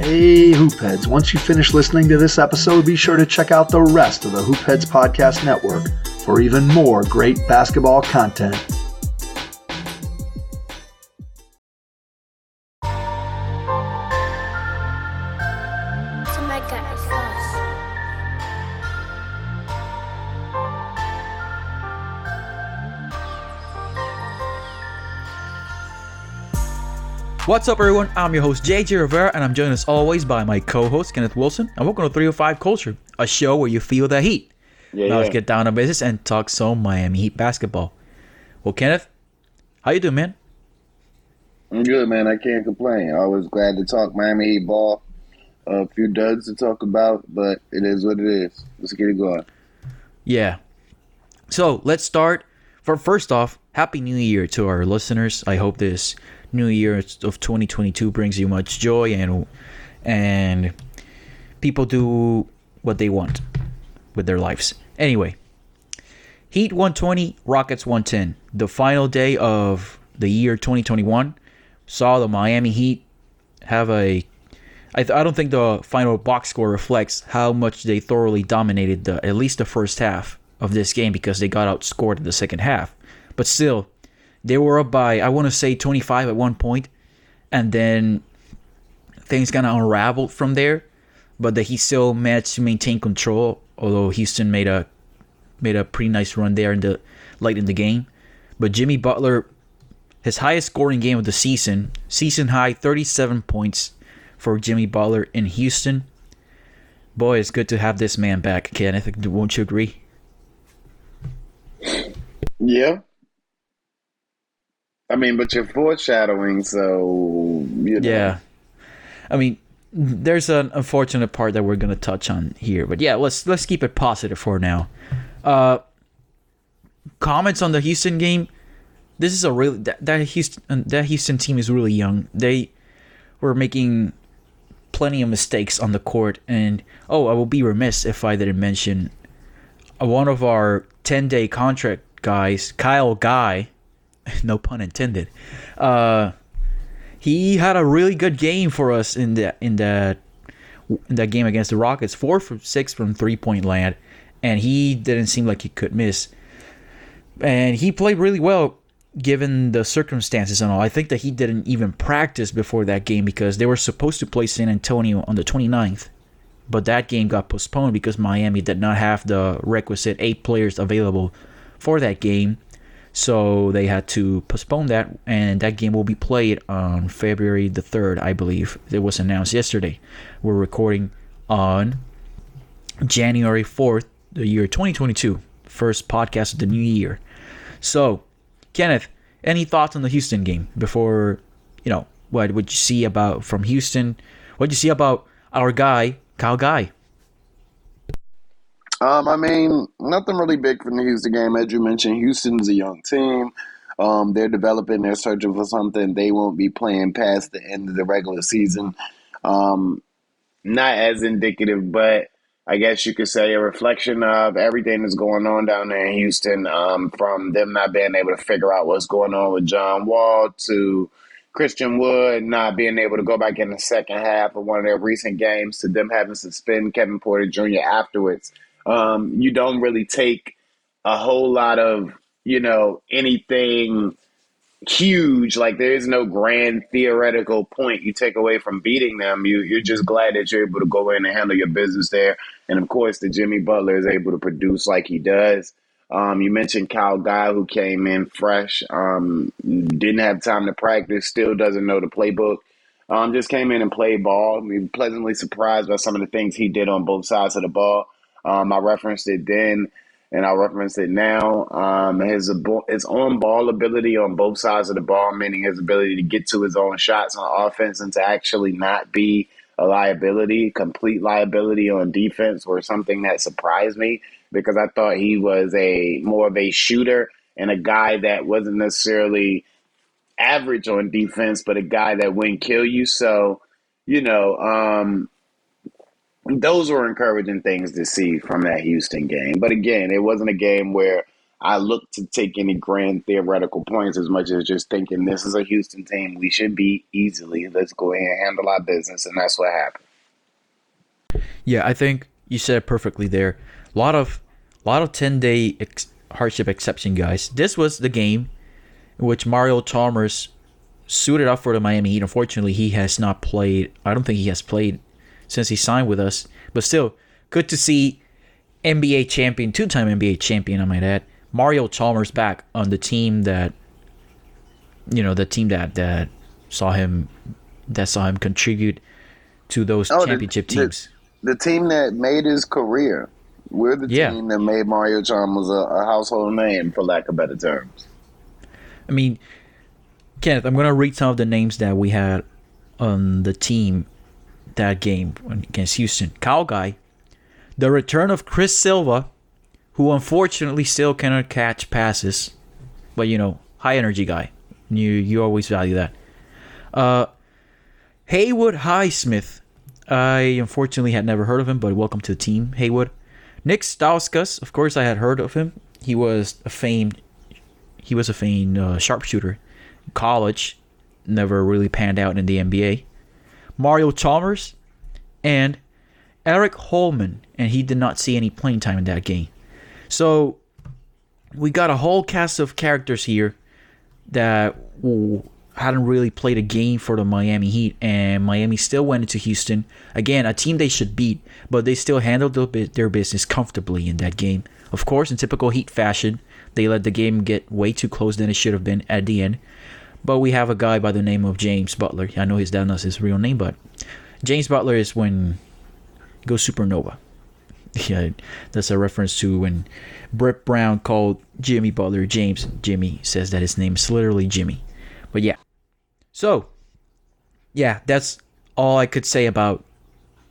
Hey, Hoopheads, once you finish listening to this episode, be sure to check out the rest of the Hoopheads Podcast Network for even more great basketball content. What's up, everyone? I'm your host, JJ Rivera, and I'm joined as always by my co host, Kenneth Wilson. And welcome to 305 Culture, a show where you feel the heat. Yeah, now yeah. let's get down to business and talk some Miami Heat basketball. Well, Kenneth, how you doing, man? I'm good, man. I can't complain. Always glad to talk Miami Heat ball. a few duds to talk about, but it is what it is. Let's get it going. Yeah. So let's start. For first off, Happy New Year to our listeners. I hope this new year of 2022 brings you much joy and and people do what they want with their lives. Anyway, Heat 120, Rockets 110. The final day of the year 2021 saw the Miami Heat have a. I, th- I don't think the final box score reflects how much they thoroughly dominated the at least the first half of this game because they got outscored in the second half. But still, they were up by I want to say 25 at one point, and then things kind of unraveled from there. But the Heat still managed to maintain control, although Houston made a made a pretty nice run there in the late in the game. But Jimmy Butler, his highest scoring game of the season, season high 37 points for Jimmy Butler in Houston. Boy, it's good to have this man back, Kenneth. Won't you agree? Yeah. I mean, but you're foreshadowing, so you know. Yeah. I mean, there's an unfortunate part that we're gonna touch on here, but yeah, let's let's keep it positive for now. Uh, comments on the Houston game. This is a really that, that Houston that Houston team is really young. They were making plenty of mistakes on the court, and oh, I will be remiss if I didn't mention one of our ten day contract guys, Kyle Guy. No pun intended. Uh, he had a really good game for us in the in the in that game against the Rockets. Four from six from three point land, and he didn't seem like he could miss. And he played really well given the circumstances and all. I think that he didn't even practice before that game because they were supposed to play San Antonio on the 29th. But that game got postponed because Miami did not have the requisite eight players available for that game. So they had to postpone that, and that game will be played on February the 3rd, I believe. It was announced yesterday. We're recording on January 4th, the year 2022. First podcast of the new year. So, Kenneth, any thoughts on the Houston game before, you know, what would you see about from Houston? What you see about our guy, Kyle Guy? Um, I mean, nothing really big from the Houston game. As you mentioned, Houston's a young team. Um, they're developing, they're searching for something. They won't be playing past the end of the regular season. Um, not as indicative, but I guess you could say a reflection of everything that's going on down there in Houston, um, from them not being able to figure out what's going on with John Wall to Christian Wood not being able to go back in the second half of one of their recent games to them having to suspend Kevin Porter Jr. afterwards. Um, you don't really take a whole lot of, you know, anything huge. Like there is no grand theoretical point you take away from beating them. You you're just glad that you're able to go in and handle your business there. And of course, the Jimmy Butler is able to produce like he does. Um, you mentioned Kyle Guy who came in fresh, um, didn't have time to practice, still doesn't know the playbook. Um, just came in and played ball. We were pleasantly surprised by some of the things he did on both sides of the ball. Um, I referenced it then, and I reference it now. Um, his his on ball ability on both sides of the ball, meaning his ability to get to his own shots on offense and to actually not be a liability, complete liability on defense, were something that surprised me because I thought he was a more of a shooter and a guy that wasn't necessarily average on defense, but a guy that wouldn't kill you. So, you know, um, those were encouraging things to see from that Houston game. But again, it wasn't a game where I looked to take any grand theoretical points as much as just thinking this is a Houston team we should beat easily. Let's go ahead and handle our business, and that's what happened. Yeah, I think you said it perfectly there. A lot of, a lot of ten day ex- hardship exception guys. This was the game in which Mario Chalmers suited up for the Miami Heat. Unfortunately, he has not played. I don't think he has played since he signed with us. But still, good to see NBA champion, two-time NBA champion, I might add, Mario Chalmers back on the team that, you know, the team that that saw him that saw him contribute to those Oh, championship the- teams. The team that made his career. We're the Yeah. team that made Mario Chalmers a, a household name, for lack of better terms. I mean, Kenneth, I'm gonna read some of the names that we had on the team that game against Houston. Kyle Guy, the return of Chris Silva, who unfortunately still cannot catch passes, but you know, high energy guy. You you always value that. Uh, Haywood Highsmith. I unfortunately had never heard of him, but welcome to the team, Haywood. Nik Stauskas, of course, I had heard of him. He was a famed he was a famed uh, sharpshooter college, never really panned out in the NBA. Mario Chalmers and Aric Holman, and he did not see any playing time in that game. So we got a whole cast of characters here that ooh, hadn't really played a game for the Miami Heat, and Miami still went into Houston again, a team they should beat, but they still handled their their business comfortably in that game. Of course, in typical Heat fashion, they let the game get way too close than it should have been at the end. But we have a guy by the name of James Butler. I know his dad knows his real name, but James Butler is when he goes supernova. Yeah, that's a reference to when Brett Brown called Jimmy Butler James. Jimmy says that his name is literally Jimmy. But yeah. So, yeah, that's all I could say about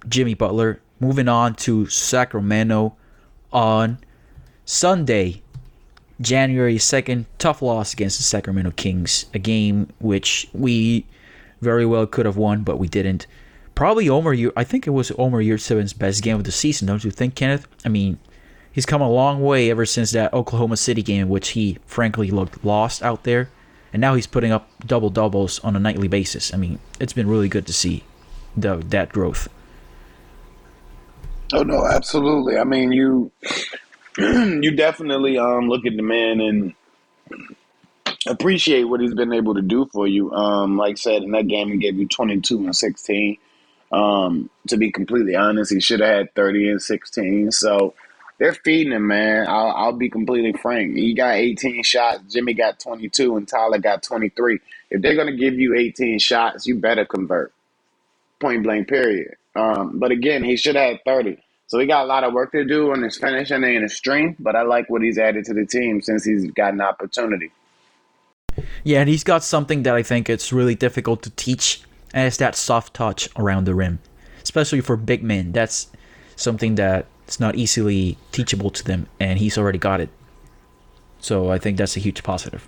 Jimmy Butler. Moving on to Sacramento on Sunday, January 2nd, tough loss against the Sacramento Kings. A game which we very well could have won, but we didn't. Probably Omer, I think it was Omer Yurtseven's best game of the season, don't you think, Kenneth? I mean, he's come a long way ever since that Oklahoma City game, which he frankly looked lost out there. And now he's putting up double doubles on a nightly basis. I mean, it's been really good to see the, that growth. Oh no, absolutely. I mean, you you definitely um look at the man and appreciate what he's been able to do for you. Um, like I said, in that game, he gave you twenty two and sixteen. Um, to be completely honest, he should have had thirty and sixteen. So they're feeding him, man. I'll, I'll be completely frank. He got eighteen shots. Jimmy got twenty two, and Tyler got twenty three. If they're gonna give you eighteen shots, you better convert. Point blank. Period. Um, but again, he should have had thirty. So he got a lot of work to do on his finishing and his strength, but I like what he's added to the team since he's got an opportunity. Yeah, and he's got something that I think it's really difficult to teach, and it's that soft touch around the rim, especially for big men. That's something that it's not easily teachable to them, and he's already got it. So I think that's a huge positive.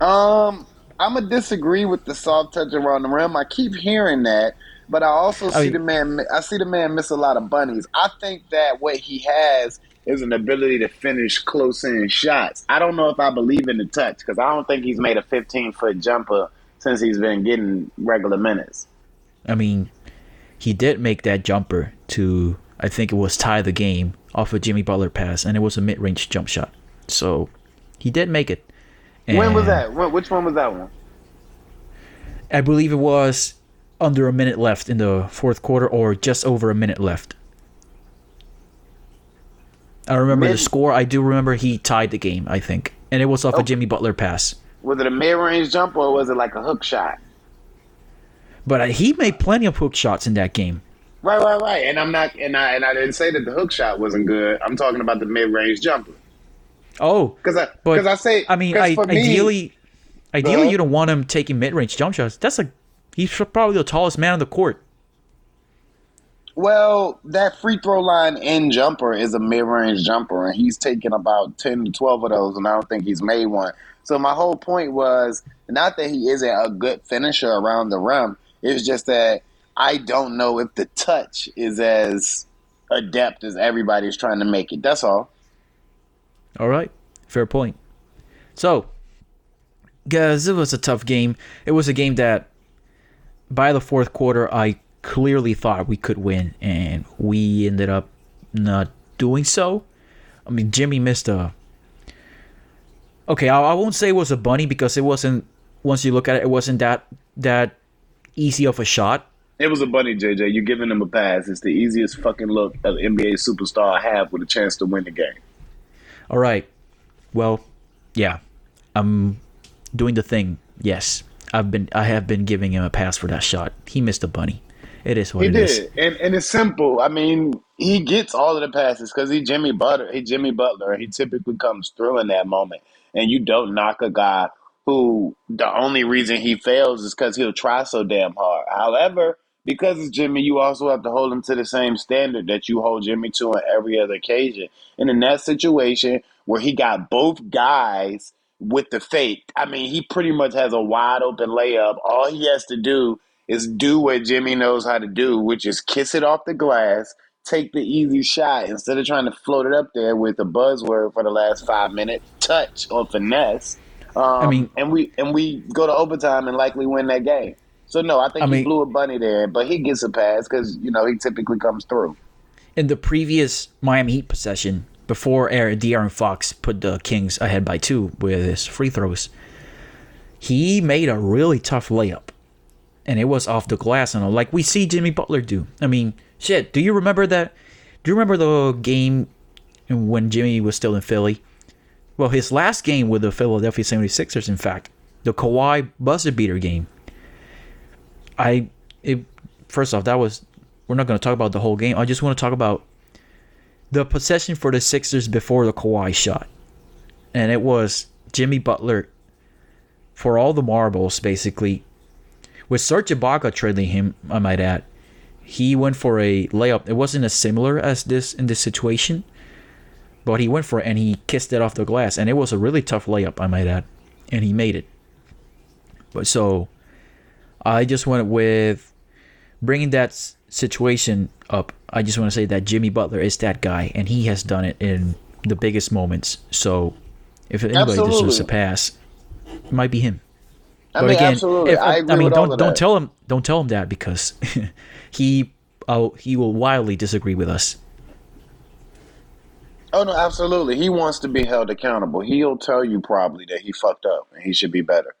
Um, I'm gonna disagree with the soft touch around the rim. I keep hearing that, but I also see the man. I see the man miss a lot of bunnies. I think that what he has is an ability to finish close in shots. I don't know if I believe in the touch because I don't think he's made a 15 foot jumper since he's been getting regular minutes. I mean, he did make that jumper to I think it was tie the game off a Jimmy Butler pass, and it was a mid-range jump shot. So he did make it. when was that? When, which one was that one? I believe it was under a minute left in the fourth quarter, or just over a minute left. I remember the score. I do remember he tied the game. I think, and it was off a Jimmy Butler pass. Was it a mid range jumper or was it like a hook shot? But uh, he made plenty of hook shots in that game. Right, right, right. And I'm not, and I and I didn't say that the hook shot wasn't good. I'm talking about the mid range jumper. Oh, Because I, because I say, I mean, I, me- ideally, ideally, Uh-huh. you don't want him taking mid-range jump shots. That's a he's probably the tallest man on the court. Well, that free throw line end jumper is a mid range jumper, and he's taken about 10 to 12 of those, and I don't think he's made one. So, my whole point was not that he isn't a good finisher around the rim, it's just that I don't know if the touch is as adept as everybody's trying to make it. That's all. All right, fair point. So, guys, it was a tough game. It was a game that, by the fourth quarter, I clearly thought we could win, and we ended up not doing so. I mean, Jimmy missed a. Okay, I, I won't say it was a bunny because it wasn't. Once you look at it, it wasn't that that easy of a shot. It was a bunny, JJ. You're giving him a pass. It's the easiest fucking look an NBA superstar have with a chance to win the game. All right. Well, yeah, I'm doing the thing. Yes, I've been. I have been giving him a pass for that shot. He missed a bunny. It is what He it is. did, and and it's simple. I mean, he gets all of the passes because he Jimmy Butler. He Jimmy Butler. He typically comes through in that moment, and you don't knock a guy who the only reason he fails is because he'll try so damn hard. However, because it's Jimmy, you also have to hold him to the same standard that you hold Jimmy to on every other occasion. And in that situation where he got both guys with the fake, I mean, he pretty much has a wide open layup. All he has to do is do what Jimmy knows how to do, which is kiss it off the glass, take the easy shot instead of trying to float it up there with a buzzword for the last five minutes, touch or finesse. Um, I mean- and we and we go to overtime and likely win that game. So no, I think I he mean- blew a bunny there, but he gets a pass because you know he typically comes through. in the previous Miami Heat possession, before Aaron, De'Aaron Fox put the Kings ahead by two with his free throws, he made a really tough layup, and it was off the glass, and like we see Jimmy Butler do. I mean, shit. Do you remember that? Do you remember the game when Jimmy was still in Philly? Well, his last game with the Philadelphia 76ers, in fact, the Kawhi buzzer beater game. I, it, first off, that was we're not going to talk about the whole game. I just want to talk about the possession for the Sixers before the Kawhi shot. And it was Jimmy Butler for all the marbles, basically. With Serge Ibaka trailing him, I might add, he went for a layup. It wasn't as similar as this in this situation, but he went for it and he kissed it off the glass. And it was a really tough layup, I might add. And he made it. But so, I just went with bringing that situation up, I just want to say that Jimmy Butler is that guy, and he has done it in the biggest moments. So, if anybody deserves a pass, it might be him. I mean, absolutely. if- I agree mean, don't don't tell him don't tell him that because he oh he will wildly disagree with us. Oh no, absolutely. He wants to be held accountable. He'll tell you probably that he fucked up and he should be better.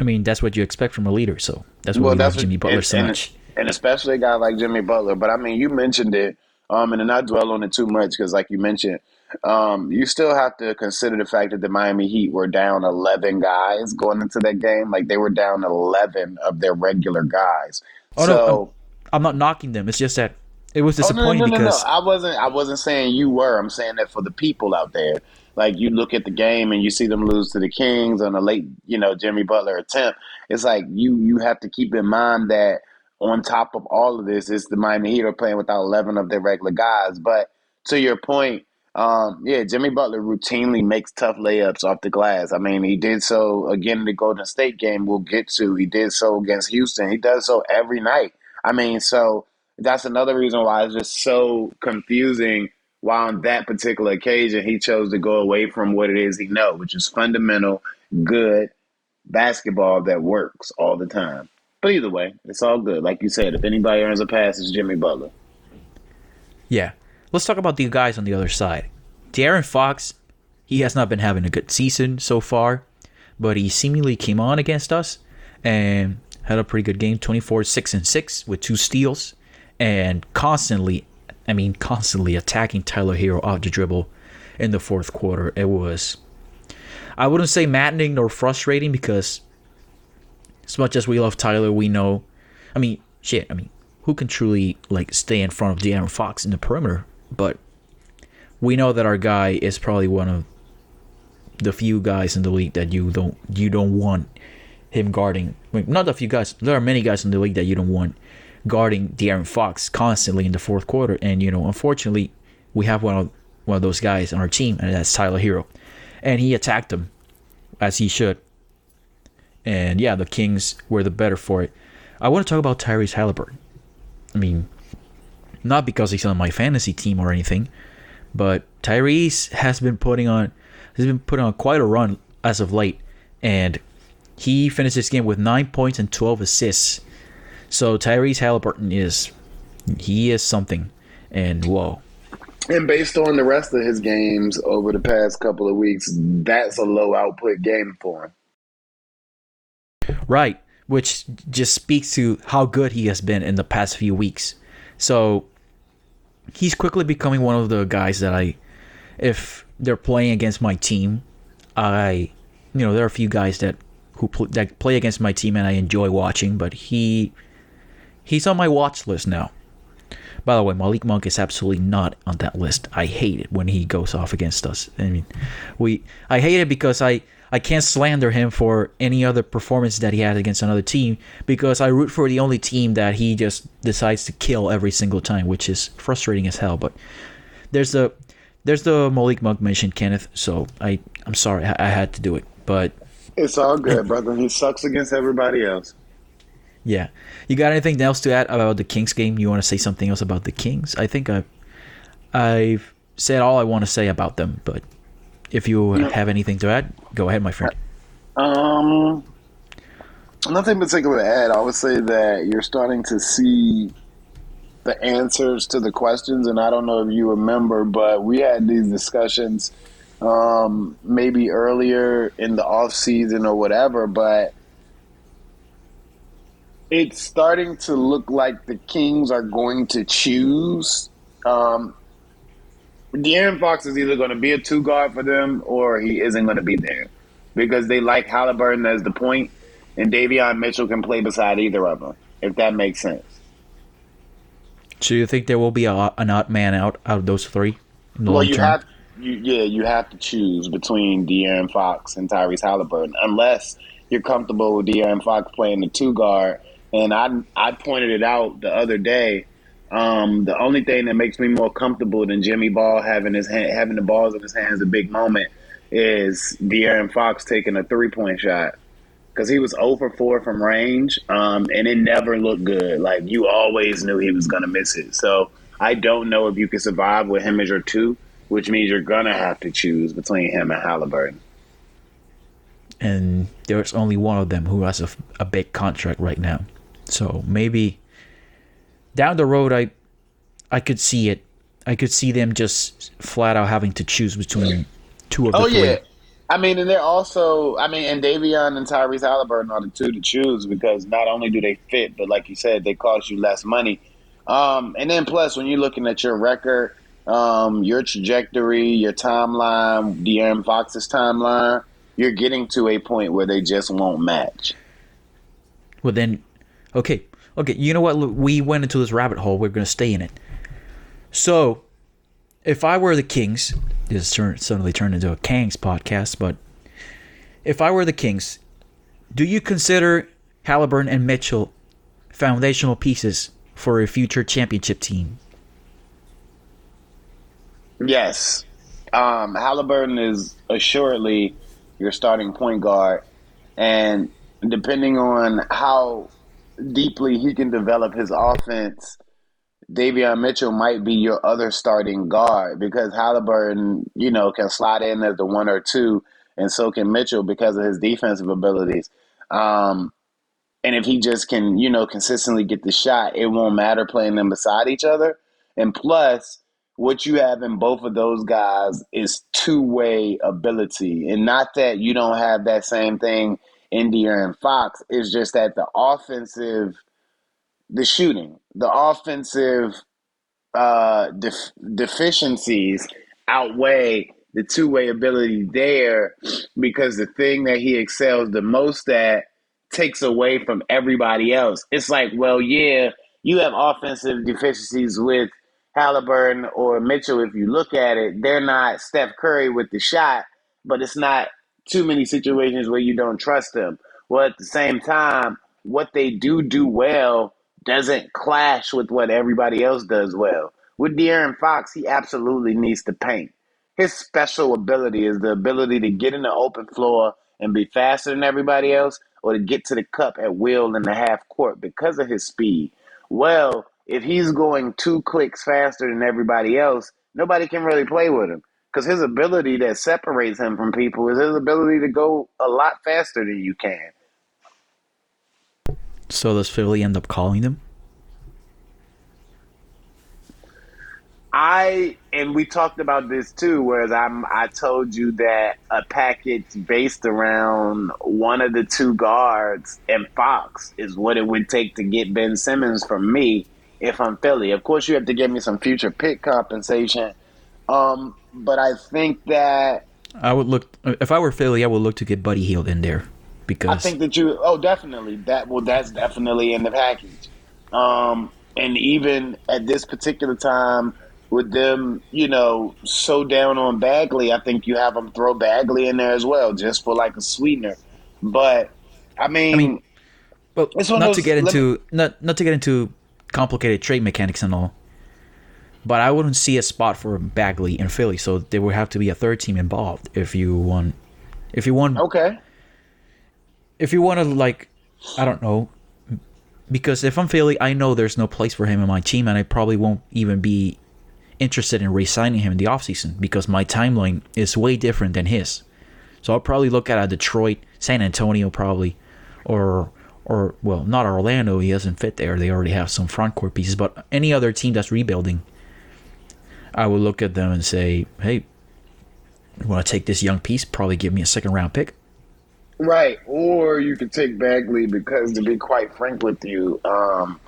I mean, that's what you expect from a leader. So that's why Well, we that's love Jimmy what- Butler so much. And especially a guy like Jimmy Butler. But I mean, you mentioned it, um, and not dwell on it too much because, like you mentioned, um, you still have to consider the fact that the Miami Heat were down eleven guys going into that game. Like they were down eleven of their regular guys. Oh, so. no, I'm not knocking them. It's just that it was Oh, disappointing no, no, no, because no. I wasn't. I wasn't saying you were. I'm saying that for the people out there. Like you look at the game and you see them lose to the Kings on a late, you know, Jimmy Butler attempt. It's like you you have to keep in mind that on top of all of this, is the Miami Heat are playing without 11 of their regular guys. But to your point, um, yeah, Jimmy Butler routinely makes tough layups off the glass. I mean, he did so again in the Golden State game. We'll get to. He did so against Houston. He does so every night. I mean, so that's another reason why it's just so confusing why on that particular occasion he chose to go away from what it is he know, which is fundamental, good basketball that works all the time. But either way, it's all good. Like you said, if anybody earns a pass, it's Jimmy Butler. Yeah. Let's talk about the guys on the other side. De'Aaron Fox, he has not been having a good season so far, but he seemingly came on against us and had a pretty good game 24 6 and 6 with two steals and constantly, I mean, constantly attacking Tyler Herro off the dribble in the fourth quarter. It was, I wouldn't say maddening nor frustrating because as much as we love Tyler, we know, I mean, shit, I mean, who can truly like stay in front of De'Aaron Fox in the perimeter? But we know that our guy is probably one of the few guys in the league that you don't you don't want him guarding. I mean, not a few guys. There are many guys in the league that you don't want guarding De'Aaron Fox constantly in the fourth quarter. And you know, unfortunately, we have one of one of those guys on our team, and that's Tyler Herro, and he attacked him as he should. And yeah, the Kings were the better for it. I want to talk about Tyrese Halliburton. I mean, not because he's on my fantasy team or anything, But Tyrese has been putting on has been putting on quite a run as of late, and he finished this game with nine points and twelve assists. So Tyrese Halliburton is he is something, and whoa. And based on the rest of his games over the past couple of weeks, that's a low output game for him. Right, which just speaks to how good he has been in the past few weeks. So he's quickly becoming one of the guys that I, if they're playing against my team, I, you know, there are a few guys that who pl- that play against my team and I enjoy watching, but he, he's on my watch list now. By the way, Malik Monk is absolutely not on that list. I hate it when he goes off against us. I mean, we I hate it because I I can't slander him for any other performance that he had against another team because I root for the only team that he just decides to kill every single time, which is frustrating as hell. But there's the there's the Malik Monk mentioned, Kenneth. So I I'm sorry I, I had to do it, but It's all good, brother. He sucks against everybody else. yeah. You got anything else to add about the Kings game? You want to say something else about the Kings? I think I I've said all I want to say about them, but if you have anything to add, go ahead, my friend. Um, nothing particular to add. I would say that you're starting to see the answers to the questions, and I don't know if you remember, but we had these discussions um, maybe earlier in the off season or whatever, but it's starting to look like the Kings are going to choose. Um, De'Aaron Fox is either going to be a two guard for them or he isn't going to be there because they like Halliburton as the point, and Davion Mitchell can play beside either of them, if that makes sense. So you think there will be a, an odd man out out of those three Well, you term? have, you, yeah, you have to choose between De'Aaron Fox and Tyrese Halliburton, unless you're comfortable with De'Aaron Fox playing the two guard. And I, I pointed it out the other day. Um, the only thing that makes me more comfortable than Jimmy Ball having his hand, having the balls in his hands a big moment is De'Aaron Fox taking a three point shot because he was over 4 from range, um, and it never looked good. Like you always knew he was to miss it. So I don't know if you can survive with him as your two, which means you're gonna have to choose between him and Halliburton. and there's only one of them who has a, a big contract right now. So maybe down the road, I I could see it. I could see them just flat out having to choose between two of the Oh three. yeah. I mean, and they're also, I mean, and Davion and Tyrese Halliburton are the two to choose because not only do they fit, but like you said, they cost you less money. Um, and then plus, when you're looking at your record, um, your trajectory, your timeline, De'Aaron Fox's timeline, you're getting to a point where they just won't match. Well then, okay, okay. You know what? We went into this rabbit hole. We're gonna stay in it. So, if I were the Kings, this suddenly turned into a Kangs podcast. But if I were the Kings, do you consider Halliburton and Mitchell foundational pieces for a future championship team? Yes. Um, Halliburton is assuredly your starting point guard. And depending on how deeply he can develop his offense, Davion Mitchell might be your other starting guard because Halliburton, you know, can slide in as the one or two, and so can Mitchell because of his defensive abilities. Um, and if he just can, you know, consistently get the shot, it won't matter playing them beside each other. And plus, what you have in both of those guys is two way ability. And not that you don't have that same thing in De'Aaron Fox, is just that the offensive, the shooting, the offensive uh, def- deficiencies outweigh the two way ability there because the thing that he excels the most at takes away from everybody else. It's like, well, yeah, you have offensive deficiencies with Halliburton or Mitchell. If you look at it, they're not Steph Curry with the shot, but it's not too many situations where you don't trust them. Well, at the same time, what they do do well doesn't clash with what everybody else does well. With De'Aaron Fox, he absolutely needs to paint. His special ability is the ability to get in the open floor and be faster than everybody else or to get to the cup at will in the half court because of his speed. Well, if he's going two clicks faster than everybody else, nobody can really play with him because his ability that separates him from people is his ability to go a lot faster than you can. So does Philly end up calling them? I and we talked about this too, whereas I'm I told you that a package based around one of the two guards and Fox is what it would take to get Ben Simmons from me if I'm Philly. Of course you have to give me some future pick compensation. Um, but I think that I would look if I were Philly, I would look to get Buddy Hield in there because I think that you oh definitely that well that's definitely in the package. Um, and even at this particular time with them, you know, so down on Bagley, I think you have them throw Bagley in there as well, just for like a sweetener. But I mean, I mean, but not of to get into not not to get into complicated trade mechanics and all. But I wouldn't see a spot for Bagley in Philly, so there would have to be a third team involved if you want. If you want, okay, if you want to like, I don't know, because if I'm Philly, I know there's no place for him in my team, and I probably won't even be interested in re-signing him in the offseason because my timeline is way different than his. So I'll probably look at a Detroit, San Antonio, probably, or or well, not Orlando. He doesn't fit there. They already have some front court pieces, but any other team that's rebuilding, I would look at them and say, "Hey, you want to take this young piece? Probably give me a second round pick." right. Or you could take Bagley because, to be quite frank with you, um,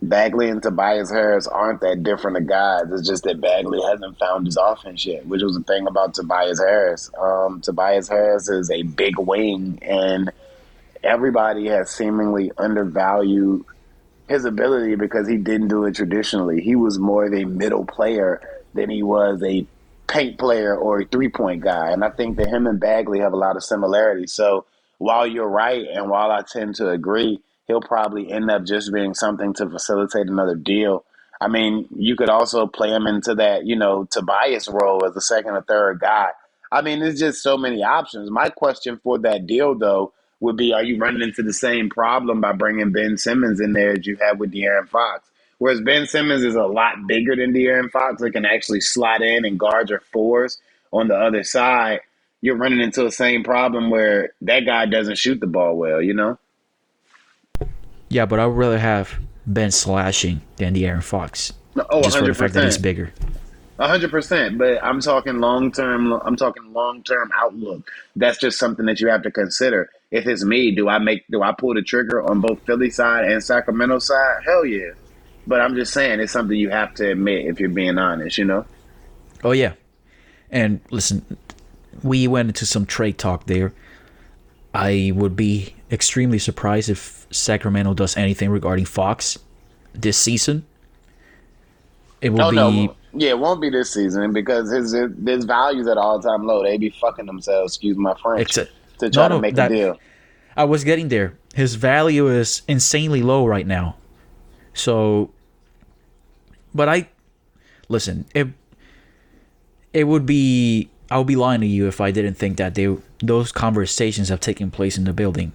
Bagley and Tobias Harris aren't that different of guys. It's just that Bagley hasn't found his offense yet, which was the thing about Tobias Harris. Um, Tobias Harris is a big wing, and everybody has seemingly undervalued his ability because he didn't do it traditionally. He was more of a middle player than he was a paint player or a three point guy. And I think that him and Bagley have a lot of similarities. So while you're right, and while I tend to agree, he'll probably end up just being something to facilitate another deal. I mean, you could also play him into that, you know, Tobias role as a second or third guy. I mean, there's just so many options. My question for that deal, though, would be: Are you running into the same problem by bringing Ben Simmons in there as you have with De'Aaron Fox? Whereas Ben Simmons is a lot bigger than De'Aaron Fox, that can actually slot in and guards your fours on the other side. You're running into the same problem where that guy doesn't shoot the ball well. You know? Yeah, but I would rather have Ben slashing than De'Aaron Fox. Oh, just for the fact that he's bigger. Hundred percent, but I'm talking long term. I'm talking long term outlook. That's just something that you have to consider. If it's me, do I make do I pull the trigger on both Philly side and Sacramento side? Hell yeah. But I'm just saying it's something you have to admit if you're being honest. You know. Oh yeah, and listen, we went into some trade talk there. I would be extremely surprised if Sacramento does anything regarding Fox this season. It will Oh be no, yeah, it won't be this season because his his values at all time low. They be fucking themselves. Excuse my French. Except- to try no, to make that- a deal. I was getting there. His value is insanely low right now. So but I listen, it it would be I would be lying to you if I didn't think that they those conversations have taken place in the building.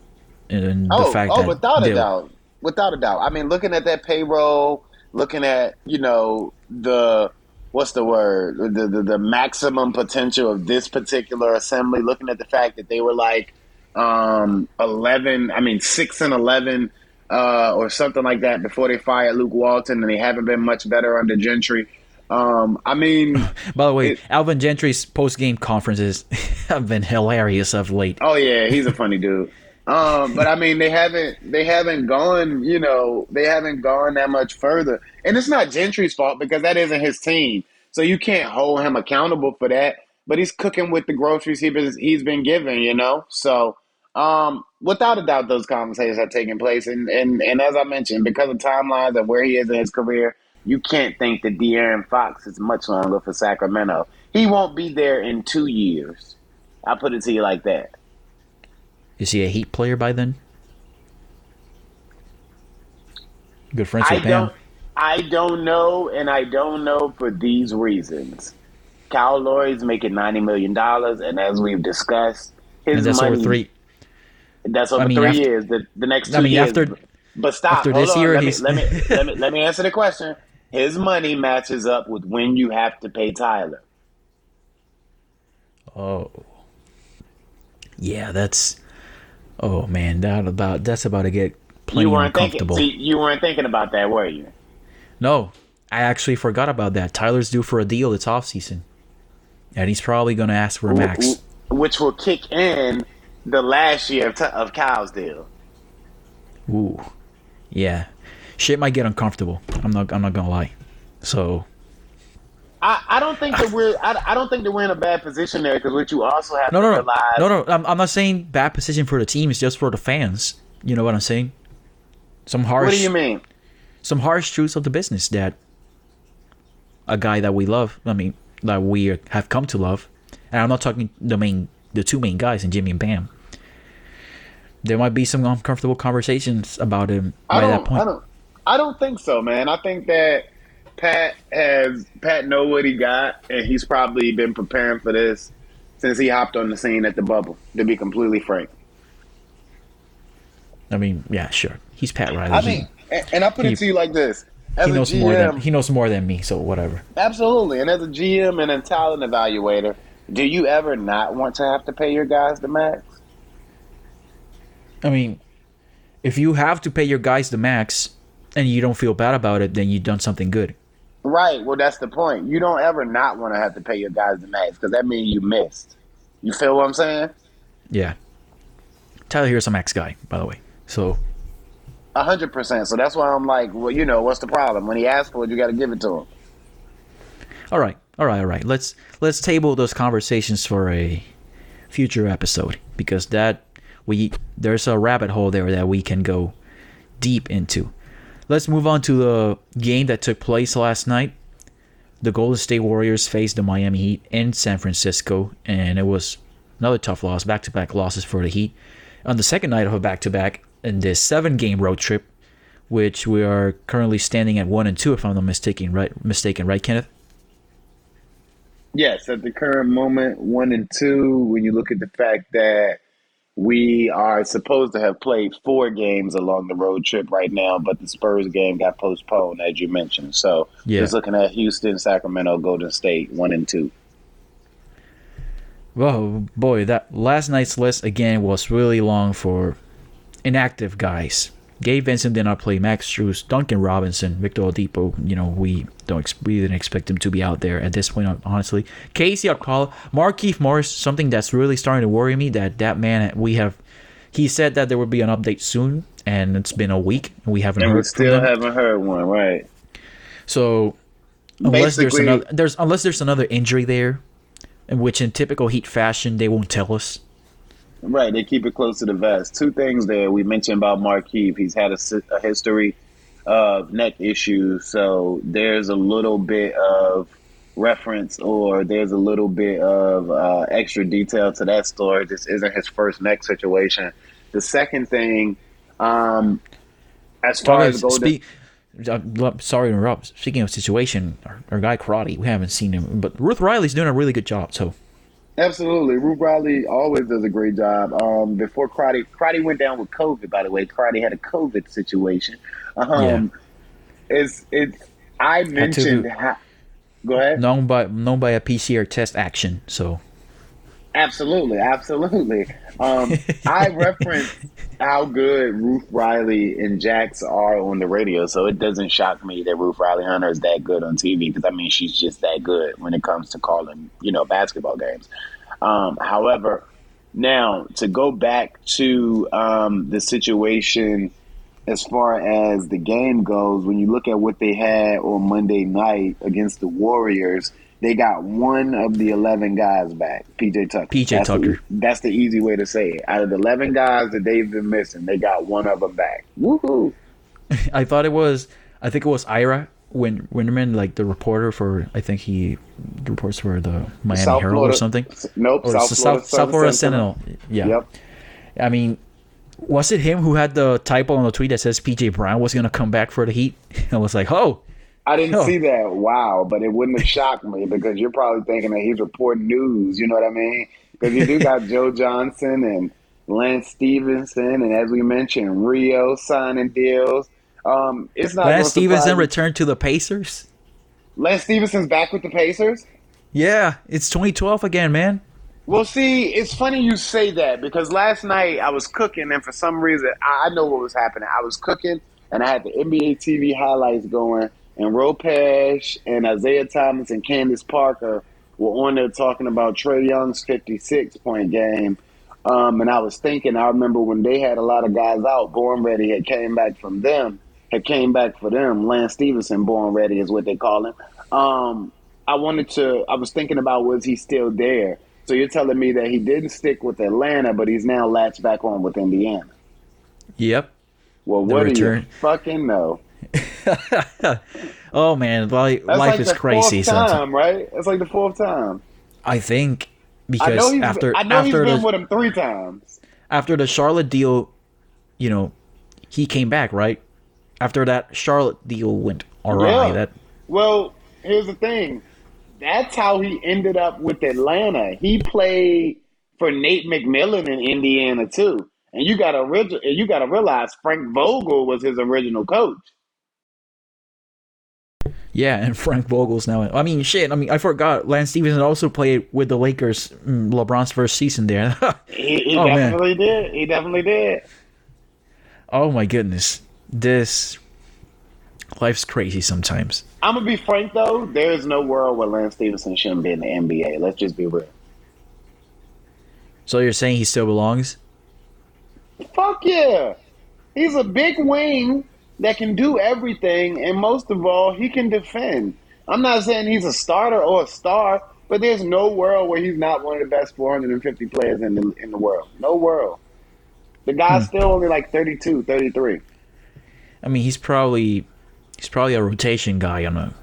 And the Oh, fact oh, that without a doubt, without a doubt. I mean, looking at that payroll, looking at you know the what's the word, the the, the maximum potential of this particular assembly. Looking at the fact that they were like um, eleven, I mean six and eleven. Uh, or something like that before they fired Luke Walton, and they haven't been much better under Gentry. Um, I mean, By the way, It- Alvin Gentry's post game conferences have been hilarious of late. Oh yeah, he's a funny dude. Um, but I mean, they haven't they haven't gone, you know, they haven't gone that much further. And it's not Gentry's fault because that isn't his team, so you can't hold him accountable for that. But he's cooking with the groceries he been, he's been given, you know. So um, without a doubt, those conversations are taking place. And, and and as I mentioned, because of timelines of where he is in his career, you can't think that De'Aaron Fox is much longer for Sacramento. He won't be there in two years. I put it to you like that. Is he a Heat player by then? Good friends I with Bam. don't. I don't know, and I don't know for these reasons. Kyle Lowry's making ninety million dollars, and as we've discussed, his And that's money. over three. That's over I mean, three after- years. The, the next two I mean, years. after- but stop. after Hold this on. year, let, me, let me let me let me answer the question. his money matches up with when you have to pay Tyler. Oh. Yeah, that's. Oh man, that about that's about to get plenty you weren't thinking. uncomfortable. You weren't thinking about that, were you? No, I actually forgot about that. Tyler's due for a deal this offseason. And he's probably going to ask for a max. Which will kick in the last year of, of Kyle's deal. Ooh. Yeah. Shit might get uncomfortable. I'm not I'm not going to lie. So, I, I don't think that we're I, I don't think that we're in a bad position there because what you also have no to no no. realize No no, I'm, I'm not saying bad position for the team, it's just for the fans. You know what I'm saying? Some harsh What do you mean? some harsh truths of the business that a guy that we love, I mean, that we have come to love, and I'm not talking the main, the two main guys, and Jimmy and Bam. There might be some uncomfortable conversations about him by that point. I don't I don't think so, man. I think that Pat has Pat know what he got, and he's probably been preparing for this since he hopped on the scene at the bubble. To be completely frank, I mean, yeah, sure, he's Pat Riley. I mean, and, and I put he- it to you like this: as he a knows GM, more than he knows more than me, so whatever. absolutely, and as a GM and a talent evaluator, do you ever not want to have to pay your guys the max? I mean, if you have to pay your guys the max and you don't feel bad about it, then you've done something good. Right. Well, that's the point. You don't ever not want to have to pay your guys the max because that means you missed. You feel what I'm saying? Yeah. Tyler Herro's a max guy, by the way. So A hundred percent. So that's why I'm like, well, you know, what's the problem? When he asks for it, you got to give it to him. All right, all right, all right. Let's let's table those conversations for a future episode because that we there's a rabbit hole there that we can go deep into. Let's move on to the game that took place last night. The Golden State Warriors faced the Miami Heat in San Francisco, and it was another tough loss, back-to-back losses for the Heat. On the second night of a back-to-back in this seven-game road trip, which we are currently standing at one and two, if I'm not mistaken, right? Mistaken, right, Kenneth? Yes, at the current moment, one and two. When you look at the fact that we are supposed to have played four games along the road trip right now, but the Spurs game got postponed, as you mentioned. So Yeah. just looking at Houston, Sacramento, Golden State, one and two. Well, boy, that last night's list again was really long for inactive guys. Gabe Vincent did not play. Max Strus, Duncan Robinson, Victor Oladipo. You know, we don't we didn't expect him to be out there at this point. Honestly, KZ Okpala, Markieff Morris. Something that's really starting to worry me that that man we have. He said that there would be an update soon, and it's been a week and we haven't And we heard from still haven't heard one, right? So unless there's Basically- another there's unless there's another injury there, in which in typical Heat fashion they won't tell us. Right, they keep it close to the vest. Two things there. We mentioned about Markieff. He's had a, a history of neck issues, so there's a little bit of reference or there's a little bit of uh, extra detail to that story. This isn't his first neck situation. The second thing, um, as far as Golden, speak, uh, sorry to interrupt. Speaking of situation, our, our guy Crotty, we haven't seen him, but Ruth Riley's doing a really good job. So Absolutely. Ruth Riley always does a great job. Um, before Crotty, Crotty went down with COVID, by the way. Crotty had a COVID situation. Um, It's, it's, I mentioned, how, go ahead. known by known by a PCR test action. So Absolutely. Absolutely. Um, I referenced how good Ruth Riley and Jax are on the radio, so it doesn't shock me that Ruth Riley Hunter is that good on TV because I mean she's just that good when it comes to calling, you know, basketball games. Um, however, now to go back to um, the situation as far as the game goes, when you look at what they had on Monday night against the Warriors, they got one of the eleven guys back. PJ Tucker. PJ That's the- Tucker. that's the easy way to say it. Out of the eleven guys that they've been missing, they got one of them back. Woohoo! I thought it was I think it was Ira Win- Winderman, like the reporter for I think he reports for the Miami South Herald or something. Nope. Or South South, Florida, South, Florida Sentinel. Yeah. Yep. I mean, was it him who had the typo on the tweet that says PJ Brown was going to come back for the Heat? I was like, oh, I didn't Oh. see that. Wow, but it wouldn't have shocked me because you're probably thinking that he's reporting news. You know what I mean? Because you do got Joe Johnson and Lance Stephenson, and as we mentioned, Rio signing deals. Um, it's not. Lance Stephenson returned to the Pacers. Lance Stephenson's back with the Pacers. Yeah, it's 2012 again, man. Well, see, it's funny you say that because last night I was cooking, and for some reason, I I know what was happening. I was cooking, and I had the NBA TV highlights going, and Ropesh and Isaiah Thomas and Candace Parker were on there talking about Trae Young's 56 point game. Um, and I was thinking, I remember when they had a lot of guys out, Born Ready had came back from them, had came back for them. Lance Stephenson, Born Ready is what they call him. Um, I wanted to, I was thinking about was he still there? So you're telling me that he didn't stick with Atlanta, but he's now latched back on with Indiana. Yep. Well, The what do you fucking know? Oh man, life like is crazy fourth sometimes. right? It's like the fourth time. I think because he's after I know he's after been the with him three times. after the Charlotte deal, you know, he came back, right? After that Charlotte deal went awry, Yeah. that Well, here's the thing. That's how he ended up with Atlanta. He played for Nate McMillan in Indiana too. And you gotta ri- you gotta realize Frank Vogel was his original coach. yeah, and Frank Vogel's now. I mean, shit. I mean, I forgot. Lance Stephenson also played with the Lakers, mm, LeBron's first season there. He, he Oh, man. definitely did. He definitely did. oh my goodness, this life's crazy sometimes. I'm gonna be frank though. There is no world where Lance Stephenson shouldn't be in the NBA. Let's just be real. So you're saying he still belongs? Fuck yeah. He's a big wing that can do everything, and most of all, he can defend. I'm not saying he's a starter or a star, but there's no world where he's not one of the best 450 players in the in the world. No world. The guy's hmm. still only like 32, 33. I mean, he's probably he's probably a rotation guy on a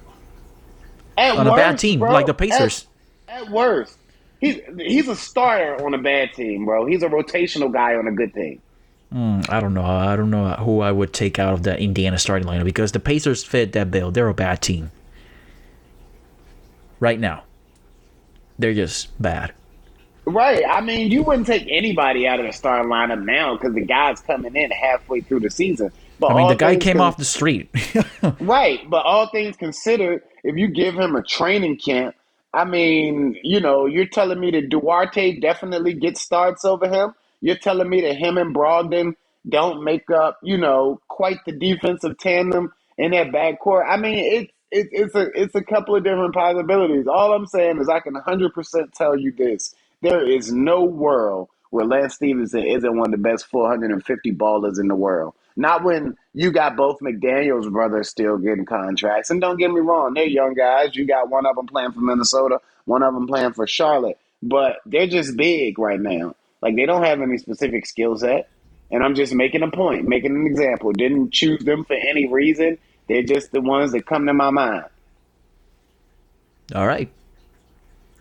At on a bad team bro, like the Pacers. At, at worst, he's he's a starter on a bad team, bro. He's a rotational guy on a good team. Mm, I don't know. I don't know who I would take out of that Indiana starting lineup because the Pacers fit that bill. They're a bad team. Right now. They're just bad. Right. I mean, you wouldn't take anybody out of the starting lineup now because the guy's coming in halfway through the season. But I mean, the guy came con- off the street. Right, but all things considered, if you give him a training camp, I mean, you know, you're telling me that Duarte definitely gets starts over him. You're telling me that him and Brogdon don't make up, you know, quite the defensive tandem in that backcourt. I mean, it's it, it's a it's a couple of different possibilities. All I'm saying is I can 100% tell you this: there is no world where Lance Stephenson isn't one of the best 450 ballers in the world. Not when you got both McDaniels brothers still getting contracts. And don't get me wrong, they're young guys. You got one of them playing for Minnesota, one of them playing for Charlotte. But they're just big right now. Like they don't have any specific skill set. And I'm just making a point, making an example. Didn't choose them for any reason. They're just the ones that come to my mind. All right.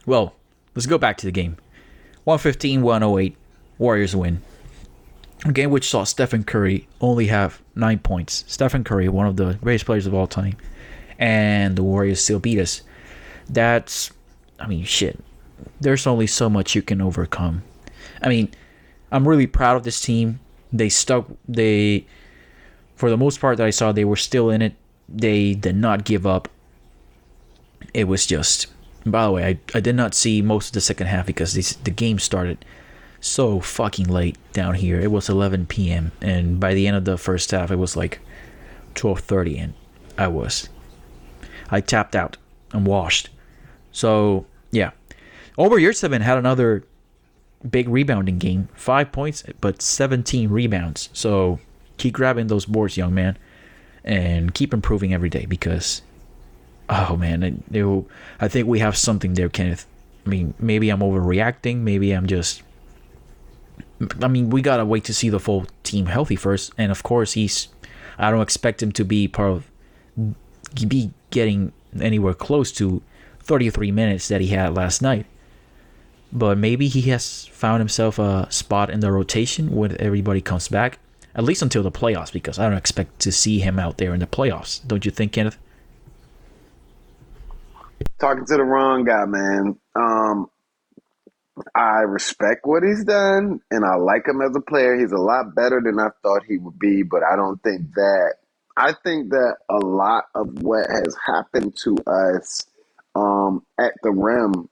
Well, let's go back to the game. 115 108. Warriors win. A game which saw Stephen Curry only have nine points. Stephen Curry, one of the greatest players of all time. And the Warriors still beat us. That's, I mean, shit. There's only so much you can overcome. I mean, I'm really proud of this team. They stuck, they, for the most part that I saw, they were still in it. They did not give up it was just by the way I, I did not see most of the second half because this, the game started so fucking late down here it was 11 p.m and by the end of the first half it was like 12.30 and i was i tapped out and washed so yeah Omer Yurtseven had another big rebounding game five points but 17 rebounds so keep grabbing those boards young man and keep improving every day because oh man, it, it I think we have something there, Kenneth. I mean, maybe I'm overreacting. Maybe I'm just. I mean, we gotta wait to see the full team healthy first, and of course, he's. I don't expect him to be part of. Be getting anywhere close to 33 minutes that he had last night. But maybe he has found himself a spot in the rotation when everybody comes back, at least until the playoffs, because I don't expect to see him out there in the playoffs. Don't you think, Kenneth? talking to the wrong guy, man. Um, I respect what he's done, and I like him as a player. He's a lot better than I thought he would be, but I don't think that I think that a lot of what has happened to us um, at the rim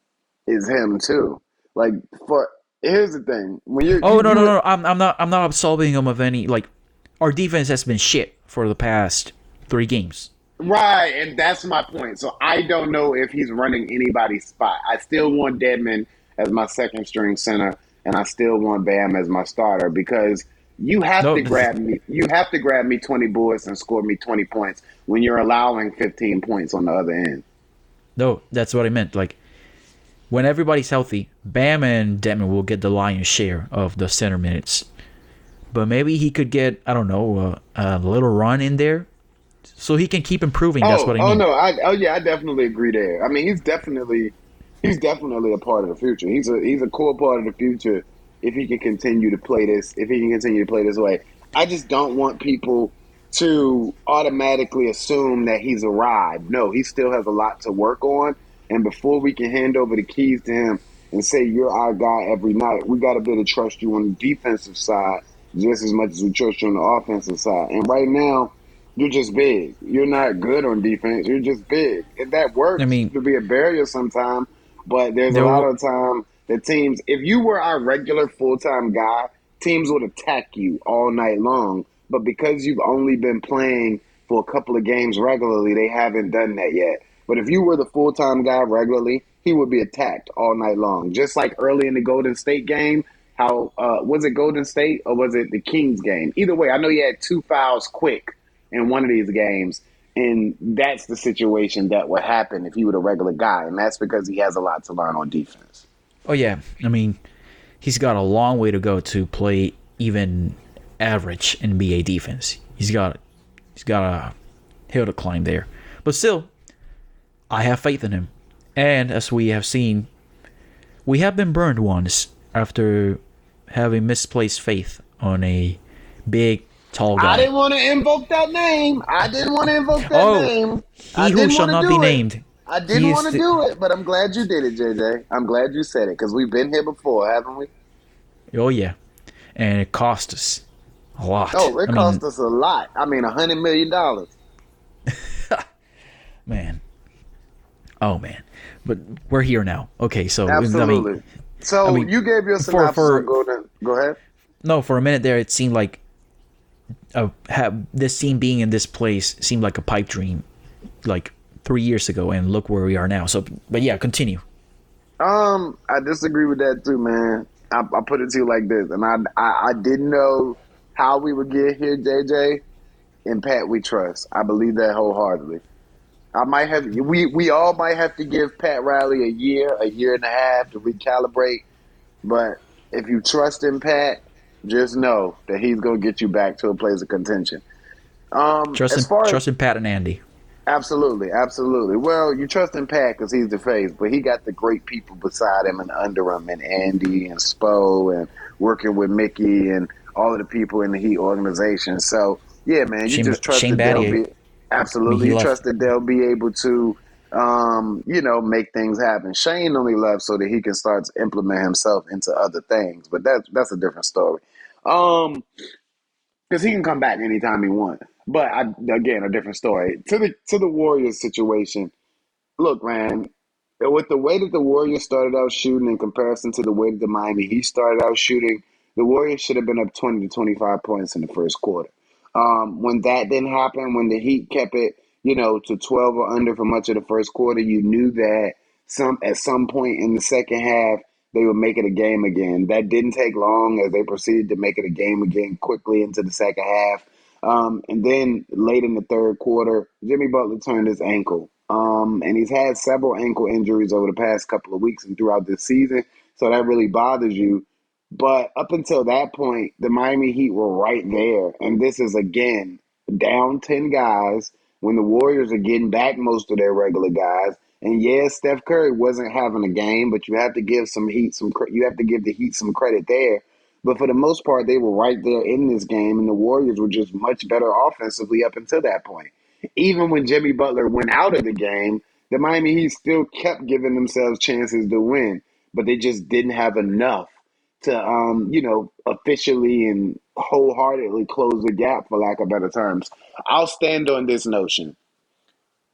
is him too. Like for here's the thing when you're Oh no no no! I'm I'm not I'm not absolving him of any like. Our defense has been shit for the past three games. Right, and that's my point. So I don't know if he's running anybody's spot. I still want Dedmon as my second string center, and I still want Bam as my starter because you have No, to grab me. You have to grab me twenty boards and score me twenty points when you're allowing fifteen points on the other end. No, that's what I meant. Like when everybody's healthy, Bam and Dedmon will get the lion's share of the center minutes. But maybe he could get I don't know uh, a little run in there, so he can keep improving. That's oh, what I oh mean. Oh no, I, oh yeah, I definitely agree there. I mean, he's definitely he's definitely a part of the future. He's a he's a core part of the future if he can continue to play this. If he can continue to play this way, I just don't want people to automatically assume that he's arrived. No, he still has a lot to work on. And before we can hand over the keys to him and say you're our guy every night, we got to be able to trust you on the defensive side just as much as we trust you on the offensive side. And right now, you're just big. You're not good on defense. You're just big. And that works I mean- to be a barrier sometime, but there's There a lot of time the teams, if you were our regular full time guy, teams would attack you all night long. But because you've only been playing for a couple of games regularly, they haven't done that yet. But if you were the full time guy regularly, he would be attacked all night long. Just like early in the Golden State game, how uh, was it Golden State or was it the Kings game? Either way, I know he had two fouls quick in one of these games, and that's the situation that would happen if he were a regular guy, and that's because he has a lot to learn on defense. Oh yeah, I mean, he's got a long way to go to play even average NBA defense. He's got he's got a hill to climb there, but still, I have faith in him. And as we have seen, we have been burned once after having misplaced faith on a big, tall guy. I didn't want to invoke that name. I didn't want to invoke that Oh, name. I he who didn't shall not be it. named. I didn't want to the- do it, but I'm glad you did it, JJ. I'm glad you said it because we've been here before, haven't we? Oh yeah, and it cost us a lot. Oh, it I cost mean, us a lot. I mean, a hundred million dollars. man. Oh man, but we're here now. Okay, so I mean, Absolutely. so I mean, you gave your for- synopsis. for- on Golden. Go ahead. no, for a minute there, it seemed like have this scene being in this place seemed like a pipe dream, like three years ago, and look where we are now. So, but yeah, continue. Um, I disagree with that too, man. I, I put it to you like this, and I, I I didn't know how we would get here, JJ. And Pat, we trust. I believe that wholeheartedly. I might have we we all might have to give Pat Riley a year, a year and a half to recalibrate. But if you trust in Pat, just know that he's gonna get you back to a place of contention. Um, Trust as in, far as trust in Pat and Andy. Absolutely, absolutely. Well, you trust in Pat because he's the face, but he got the great people beside him and under him, and Andy and Spo, and working with Micky and all of the people in the Heat organization. So, yeah, man, you Shane- just trust Shane that they'll be absolutely. You trust that they'll be able to, um, you know, make things happen. Shane only left so that he can start to implement himself into other things, but that's that's a different story. Um, because he can come back anytime he wants. But I, again, a different story. To the to the Warriors situation. Look, man, with the way that the Warriors started out shooting in comparison to the way that the Miami Heat started out shooting, the Warriors should have been up twenty to twenty five points in the first quarter. Um, when that didn't happen, when the Heat kept it, you know, to twelve or under for much of the first quarter, you knew that some at some point in the second half they would make it a game again. That didn't take long as they proceeded to make it a game again quickly into the second half. Um, and then late in the third quarter, Jimmy Butler turned his ankle. Um, and he's had several ankle injuries over the past couple of weeks and throughout this season. So that really bothers you. But up until that point, the Miami Heat were right there. And this is again down 10 guys when the Warriors are getting back most of their regular guys. And yeah, Steph Curry wasn't having a game, but you have to give some Heat some you have to give the Heat some credit there. But for the most part, they were right there in this game, and the Warriors were just much better offensively up until that point. Even when Jimmy Butler went out of the game, the Miami Heat still kept giving themselves chances to win, but they just didn't have enough to um, you know, officially and wholeheartedly close the gap for lack of better terms. I'll stand on this notion.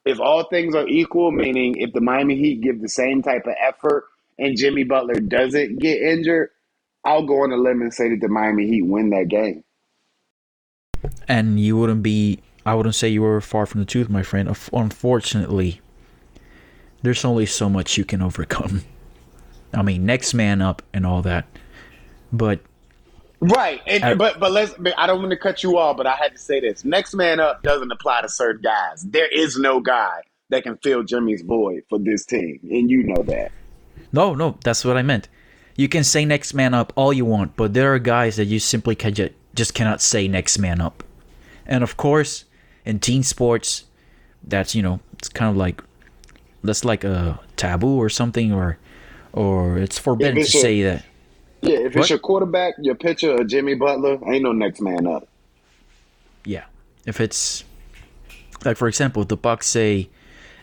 If all things are equal, meaning if the Miami Heat give the same type of effort and Jimmy Butler doesn't get injured, I'll go on a limb and say that the Miami Heat win that game. And you wouldn't be. I wouldn't say you were far from the truth, my friend. Unfortunately, there's only so much you can overcome. I mean, next man up and all that, but Right, and, I- but but let's. I don't want to cut you off, but I had to say this: next man up doesn't apply to certain guys. There is no guy that can fill Jimmy's void for this team, and you know that. no, no, that's what I meant. You can say next man up all you want, but there are guys that you simply can ju- just cannot say next man up. And of course, in team sports, that's you know it's kind of like that's like a taboo or something, or or it's forbidden to say that. Yeah, if it's your quarterback, your pitcher, or Jimmy Butler, ain't no next man up. Yeah, if it's like for example, if the Bucks say,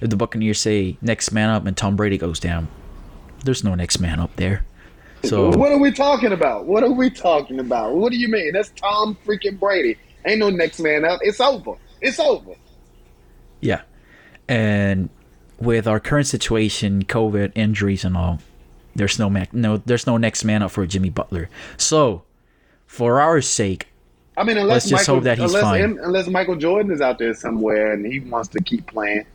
if the Buccaneers say next man up and Tom Brady goes down, there's no next man up there. So What are we talking about? What are we talking about? What do you mean? That's Tom freaking Brady. Ain't no next man up. It's over. It's over. yeah, and with our current situation, COVID, injuries, and all, there's no man, no, there's no next man up for Jimmy Butler. So, for our sake, I mean, unless Let's just Michael, hope that he's unless, fine. him- unless Michael Jordan is out there somewhere and he wants to keep playing.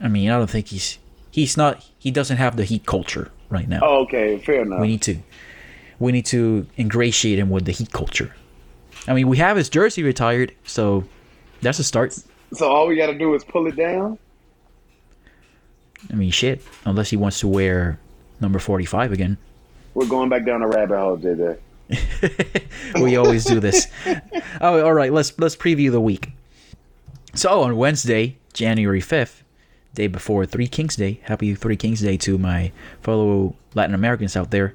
I mean, I don't think he's he's not he doesn't have the Heat culture right now. Oh, okay, fair enough. We need to we need to ingratiate him with the Heat culture. I mean, we have his jersey retired, so that's a start. so all we got to do is pull it down. I mean, shit, unless he wants to wear number 45 again. We're going back down the rabbit hole, JJ. we always do this. Oh, all right. Let's let's preview the week. So on Wednesday, January fifth, day before Three Kings Day. Happy Three Kings Day to my fellow Latin Americans out there.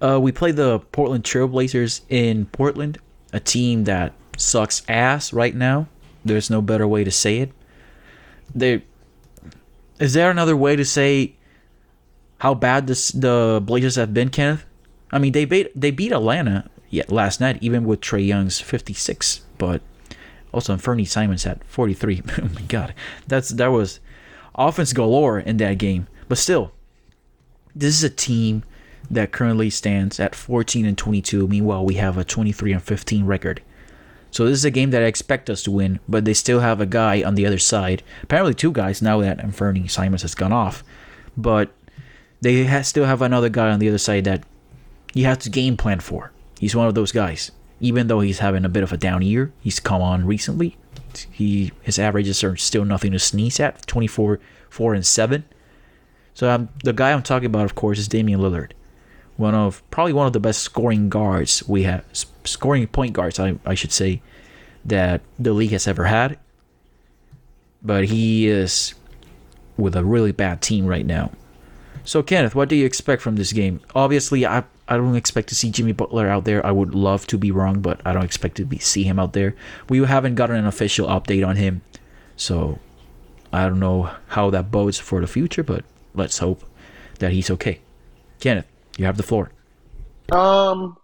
Uh, we play the Portland Trailblazers in Portland, a team that sucks ass right now. There's no better way to say it. They is there another way to say how bad this, the Blazers have been, Kenneth? I mean, they beat they beat Atlanta yet last night, even with Trae Young's 56, but also Fernie Simons at 43. oh my God, that's that was offense galore in that game. But still, this is a team that currently stands at 14 and 22. Meanwhile, we have a 23 and 15 record. So this is a game that I expect us to win, but they still have a guy on the other side. Apparently, two guys now that Fernie Simons has gone off, but they ha- still have another guy on the other side that you have to game plan for. He's one of those guys. Even though he's having a bit of a down year, he's come on recently. He his averages are still nothing to sneeze at. 24, 4 and 7. So um, the guy I'm talking about, of course, is Damian Lillard. One of probably one of the best scoring guards we have, scoring point guards, I, I should say, that the league has ever had. But he is with a really bad team right now. So Kenneth, what do you expect from this game? Obviously, I I don't expect to see Jimmy Butler out there. I would love to be wrong, but I don't expect to be, see him out there. We haven't gotten an official update on him, so I don't know how that bodes for the future. But let's hope that he's okay. Kenneth, you have the floor. Um,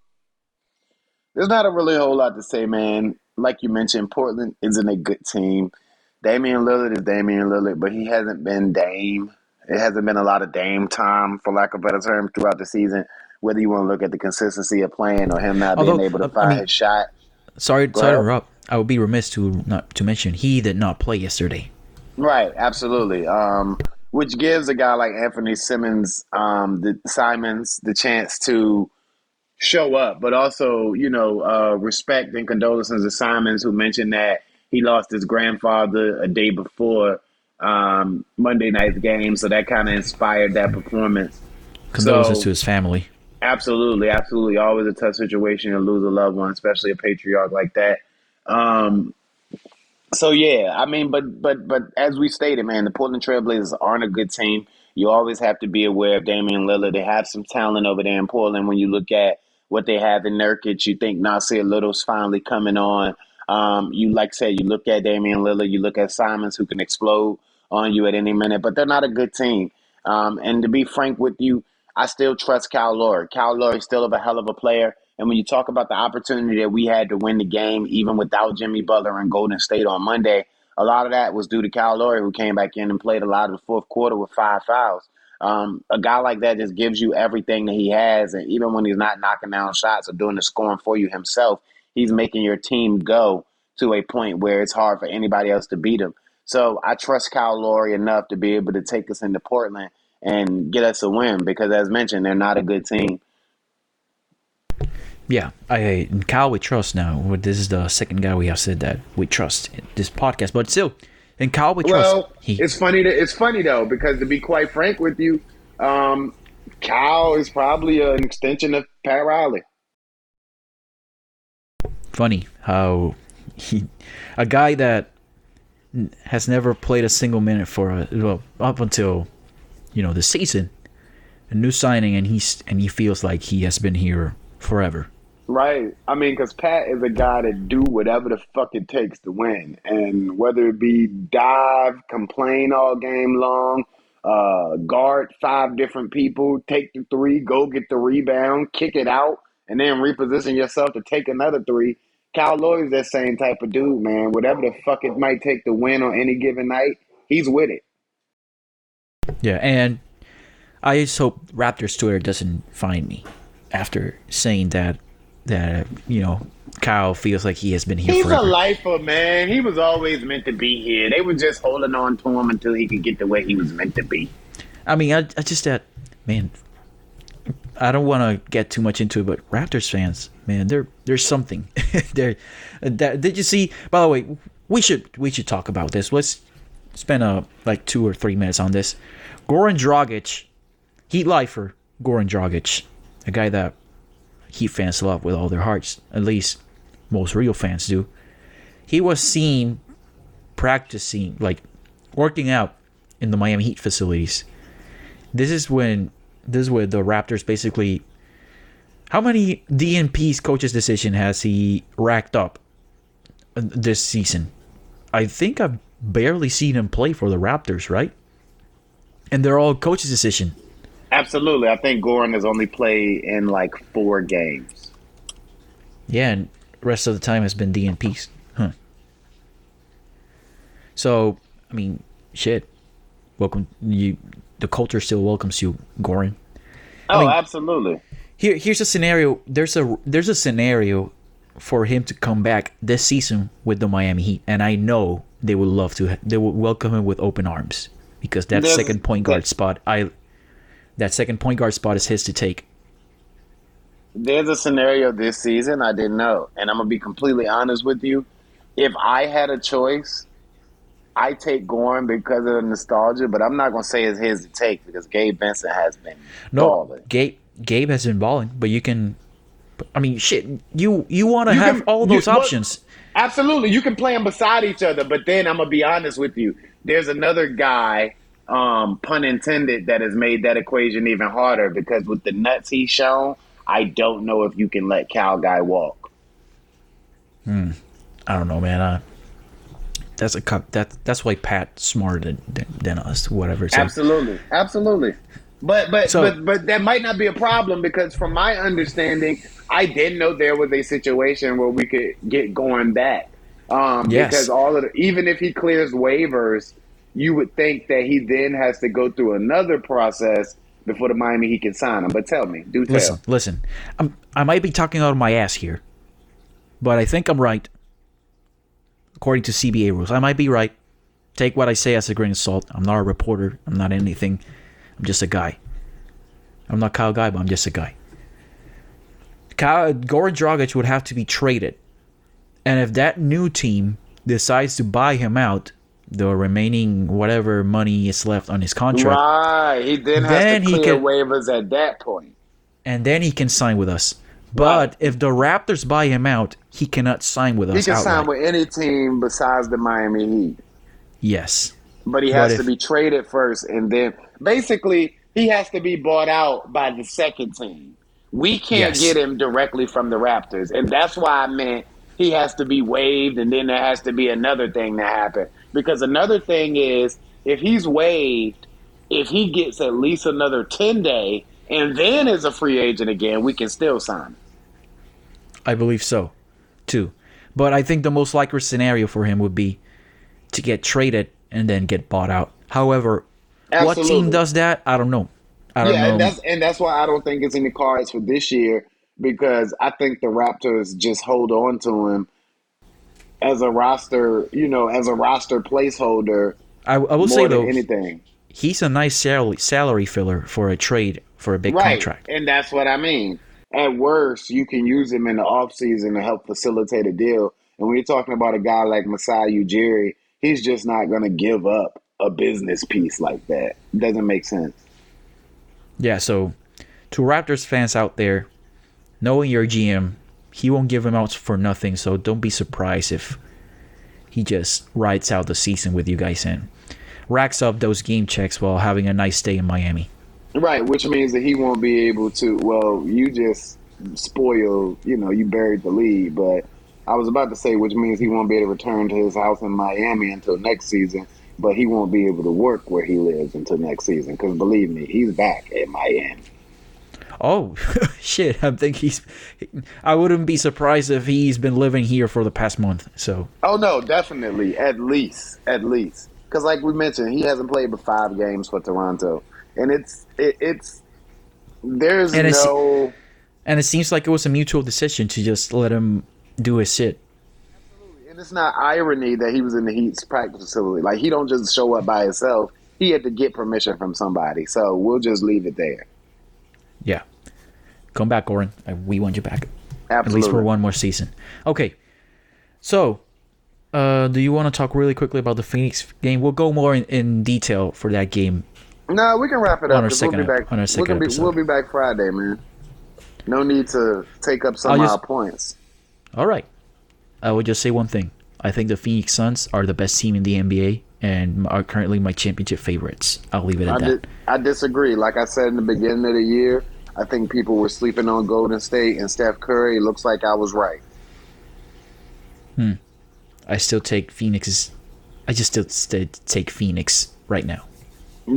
there's not a really whole lot to say, man. Like you mentioned, Portland isn't a good team. Damian Lillard is Damian Lillard, but he hasn't been Dame. It hasn't been a lot of Dame time, for lack of a better term, throughout the season. Whether you want to look at the consistency of playing or him not being able to I find mean- his shot. Sorry, sorry to interrupt. I would be remiss to not to mention he did not play yesterday. Right, absolutely. Um, which gives a guy like Anthony Simons, um, the Simons, the chance to show up, but also, you know, uh, respect and condolences to Simons, who mentioned that he lost his grandfather a day before um, Monday night game, so that kind of inspired that performance. Condolences So- to his family. Absolutely, absolutely. Always a tough situation to lose a loved one, especially a patriarch like that. Um, so yeah, I mean, but but but as we stated, man, the Portland Trailblazers aren't a good team. You always have to be aware of Damian Lillard. They have some talent over there in Portland. When you look at what they have in Nurkic, you think Nassir Little's finally coming on. Um, you like I said, you look at Damian Lillard, you look at Simons, who can explode on you at any minute, but they're not a good team. Um, and to be frank with you, I still trust Kyle Lowry. Kyle is still of a hell of a player. And when you talk about the opportunity that we had to win the game, even without Jimmy Butler and Golden State on Monday, a lot of that was due to Kyle Lowry, who came back in and played a lot of the fourth quarter with five fouls. Um, a guy like that just gives you everything that he has, and even when he's not knocking down shots or doing the scoring for you himself, he's making your team go to a point where it's hard for anybody else to beat him. So I trust Kyle Lowry enough to be able to take us into Portland and get us a win because, as mentioned, they're not a good team. Yeah, I and Kyle we trust now. This is the second guy we have said that we trust in this podcast, but still, and Kyle we trust. Well, he, it's funny. To, it's funny though because to be quite frank with you, um, Kyle is probably an extension of Pat Riley. Funny how he, a guy that has never played a single minute for a well up until you know the season, a new signing, and he's and he feels like he has been here forever. Right. I mean, because Pat is a guy that do whatever the fuck it takes to win, and whether it be dive, complain all game long, uh, guard five different people, take the three, go get the rebound, kick it out, and then reposition yourself to take another three. Kyle Lowry's that same type of dude, man. Whatever the fuck it might take to win on any given night, he's with it. Yeah, and I just hope Raptors Twitter doesn't find me after saying that that you know Kyle feels like he has been here. He's forever. a lifer, man. He was always meant to be here. They were just holding on to him until he could get the way he was meant to be. I mean, I, I just that man. I don't want to get too much into it, but Raptors fans, man, there there's something there. That, did you see? By the way, we should we should talk about this. Let's spend a like two or three minutes on this. Goran Dragic, Heat lifer, Goran Dragic, a guy that Heat fans love with all their hearts. At least most real fans do. He was seen practicing, like working out in the Miami Heat facilities. This is when this is where the Raptors basically. How many DNP's coaches decision has he racked up this season? I think I've barely seen him play for the Raptors, right? And they're all coach's decision. Absolutely. I think Goran has only played in like four games. Yeah, and rest of the time has been DNP's. Huh. So, I mean, shit. Welcome you the culture still welcomes you, Goran. Oh, I mean, absolutely. Here here's a scenario. There's a there's a scenario for him to come back this season with the Miami Heat, and I know they would love to. They would welcome him with open arms because that There's- second point guard spot, I that second point guard spot is his to take. There's a scenario this season I didn't know, and I'm gonna be completely honest with you. If I had a choice, I take Goran because of the nostalgia, but I'm not gonna say it's his to take because Gabe Vincent has been No, balling. Gabe Gabe has been balling, but you can. I mean, shit. You you want to have can- all those what- options. Absolutely, you can play them beside each other, but then I'm gonna be honest with you. There's another guy, um, pun intended, that has made that equation even harder because with the nuts he's shown, I don't know if you can let Kyle Guy walk. Hmm. I don't know, man. Uh, that's a cup. That that's why Pat's smarter than, than, than us. Whatever. So, Absolutely, absolutely. But but So- but but that might not be a problem because from my understanding, I didn't know there was a situation where we could get going back. Um, Yes. Because all of the, even if he clears waivers, you would think that he then has to go through another process before the Miami he can sign him. But tell me, do tell. listen, listen. I'm, I might be talking out of my ass here, but I think I'm right. According to CBA rules, I might be right. Take what I say as a grain of salt. I'm not a reporter. I'm not anything. I'm just a guy. I'm not Kyle Guy, but I'm just a guy. Kyle, Goran Dragic would have to be traded, and if that new team decides to buy him out, the remaining whatever money is left on his contract, Right. He then has Then to he clear can- waivers at that point. and then he can sign with us. But if the Raptors buy him out, he cannot sign with us. He can outright. sign with any team besides the Miami Heat. yes. But he But has if- to be traded first, and then basically he has to be bought out by the second team. We can't Yes. get him directly from the Raptors, and that's why I meant he has to be waived, and then there has to be another thing to happen. Because another thing is, if he's waived, if he gets at least another ten day, and then as a free agent again, we can still sign him. I believe so, too. But I think the most likely scenario for him would be to get traded and then get bought out. However, what team does that? I don't know. I don't Yeah, know. and that's and that's why I don't think it's in the cards for this year because I think the Raptors just hold on to him as a roster, you know, as a roster placeholder I, I will say though, anything. he's a nice salary salary filler for a trade for a big right. contract. And that's what I mean. At worst, you can use him in the offseason to help facilitate a deal. And when you're talking about a guy like Masai Ujiri, he's just not going to give up a business piece like that. Doesn't make sense. Yeah, so to Raptors fans out there, knowing your GM, he won't give him out for nothing. So don't be surprised if he just rides out the season with you guys and racks up those game checks while having a nice day in Miami. Right, which means that he won't be able to. Well, you just spoiled, you know, you buried the lead. But I was about to say, which means he won't be able to return to his house in Miami until next season. But he won't be able to work where he lives until next season. Because believe me, he's back at Miami. Oh shit! I think he's. I wouldn't be surprised if he's been living here for the past month. So Oh no, definitely, at least, at least. Because like we mentioned, he hasn't played but five games for Toronto, and it's it, it's there's And no. and it seems like it was a mutual decision to just let him do his shit. Absolutely, and it's not irony that he was in the Heat's practice facility. Like he don't just show up by himself. He had to get permission from somebody. So we'll just leave it there. Yeah, come back, Goran. We want you back. Absolutely. at least for one more season. Okay, so uh, do you want to talk really quickly about the Phoenix game? We'll go more in, in detail for that game. No, we can wrap it On up. our second we'll be back. on our second gonna be, we'll be back Friday, man. No need to take up some I'll of just- our points. All right, I will just say one thing. I think the Phoenix Suns are the best team in the NBA and are currently my championship favorites. I'll leave it I, at that. di- I disagree. Like I said in the beginning of the year, I think people were sleeping on Golden State and Steph Curry. Looks like I was right. Hmm. I still take Phoenix's. I just still st- take Phoenix right now.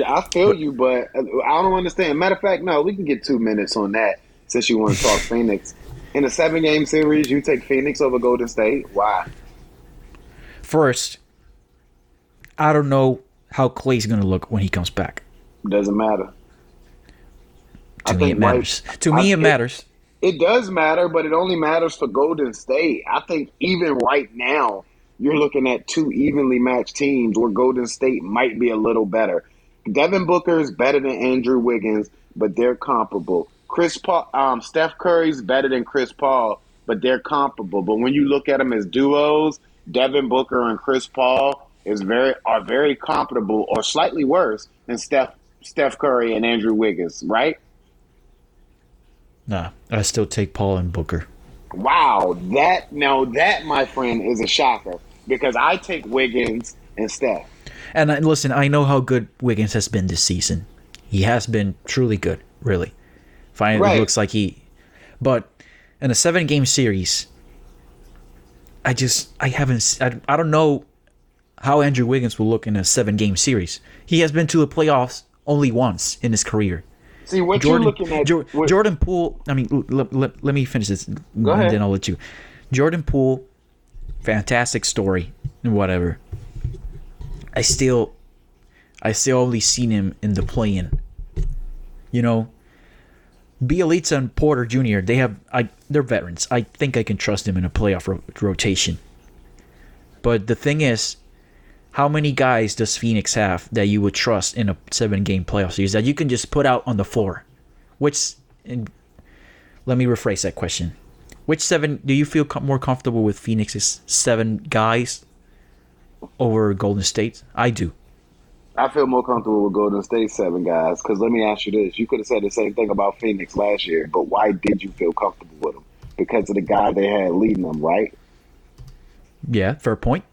I feel you, but I don't understand. Matter of fact, no, we can get two minutes on that since you want to talk Phoenix. In a seven game series, you take Phoenix over Golden State. Why? First, I don't know how Clay's gonna look when he comes back. Doesn't matter. To I me, it matters. White- to I- me, it it- matters. It does matter, but it only matters for Golden State. I think even right now, you're looking at two evenly matched teams where Golden State might be a little better. Devin Booker is better than Andrew Wiggins, but they're comparable. Chris Paul, um, Steph Curry's better than Chris Paul, but they're comparable. But when you look at them as duos, Devin Booker and Chris Paul is very are very comparable, or slightly worse than Steph Steph Curry and Andrew Wiggins, right? Nah, I still take Paul and Booker. Wow, that now that my friend is a shocker because I take Wiggins and Steph. And I, listen, I know how good Wiggins has been this season. He has been truly good, really. Finally, Right. looks like he. But in a seven-game series, I just I haven't I, I don't know how Andrew Wiggins will look in a seven-game series. He has been to the playoffs only once in his career. See what Jordan, you're looking at. Jor- what- Jordan Poole. I mean, l- l- l- let me finish this, and ahead. then I'll let you. Jordan Poole, fantastic story and whatever. I still, I still only seen him in the play-in. You know, Bjelica and Porter Jr. They have, I, they're veterans. I think I can trust them in a playoff ro- rotation. But the thing is, how many guys does Phoenix have that you would trust in a seven game playoff series that you can just put out on the floor? Which, and let me rephrase that question. Which seven do you feel more comfortable with Phoenix's seven guys over Golden State? I do. I feel more comfortable with Golden State seven guys because let me ask you this: you could have said the same thing about Phoenix last year, but why did you feel comfortable with them? Because of the guy they had leading them, right? Yeah, fair point.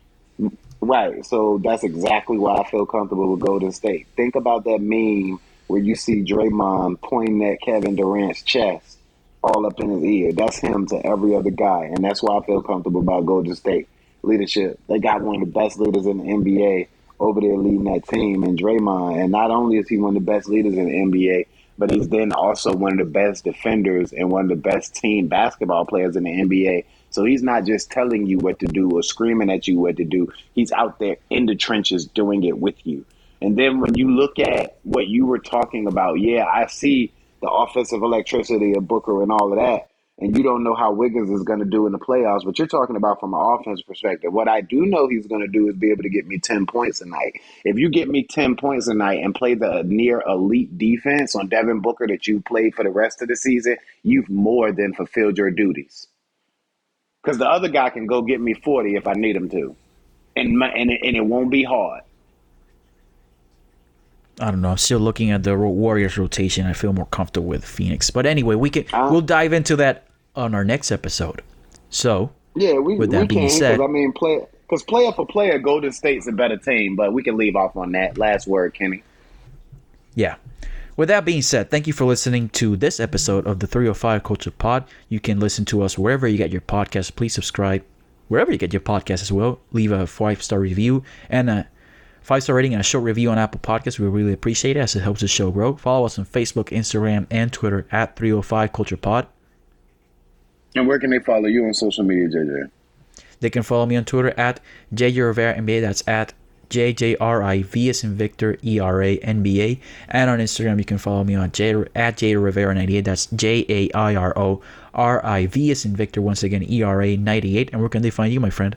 Right. So that's exactly why I feel comfortable with Golden State. Think about that meme where you see Draymond pointing at Kevin Durant's chest all up in his ear. That's him to every other guy. And that's why I feel comfortable about Golden State leadership. They got one of the best leaders in the NBA over there leading that team and Draymond. And not only is he one of the best leaders in the NBA, but he's then also one of the best defenders and one of the best team basketball players in the NBA. So he's not just telling you what to do or screaming at you what to do. He's out there in the trenches doing it with you. And then when you look at what you were talking about, yeah, I see the offensive electricity of Booker and all of that and you don't know how Wiggins is going to do in the playoffs, but you're talking about from an offense perspective. What I do know he's going to do is be able to get me 10 points a night. If you get me 10 points a night and play the near elite defense on Devin Booker that you played for the rest of the season, you've more than fulfilled your duties. Because the other guy can go get me 40 if I need him to. And, my, and, it, and it won't be hard. I don't know. I'm still looking at the Warriors rotation. I feel more comfortable with Phoenix. But anyway, we can Uh, we'll dive into that on our next episode. So, Yeah, we, With that we being can. said- I mean, play, because player for player, Golden State's a better team, but we can leave off on that. Last word, Kenny. yeah. With that being said, thank you for listening to this episode of the 305 Culture Pod. You can listen to us wherever you get your podcast. Please subscribe wherever you get your podcast as well. Leave a five star review and a five star rating and a short review on Apple Podcasts. We really appreciate it as it helps the show grow. Follow us on Facebook, Instagram, and Twitter at 305 Culture Pod. And where can they follow you on social media, JJ? They can follow me on Twitter at JJ Rivera NBA. That's at JJRIV as in Victor E R A NBA. And on Instagram, you can follow me on J at J Rivera 98. That's J A I R O R I V as in Victor. Once again, E R A 98. And where can they find you, my friend?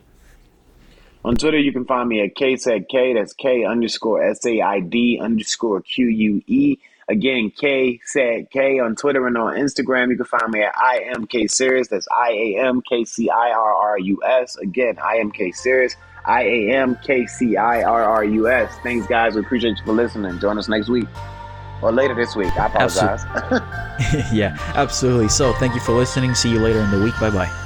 On Twitter, you can find me at K said K. That's K underscore S A I D underscore Q U E. Again, K said K on Twitter and on Instagram. You can find me at I am K Serious. That's I A M K C I R R U S. Again, I am K Serious. I A M K C I R R U S. Thanks, guys. We appreciate you for listening. Join us next week or later this week. I apologize. yeah, absolutely. So thank you for listening. See you later in the week. Bye bye.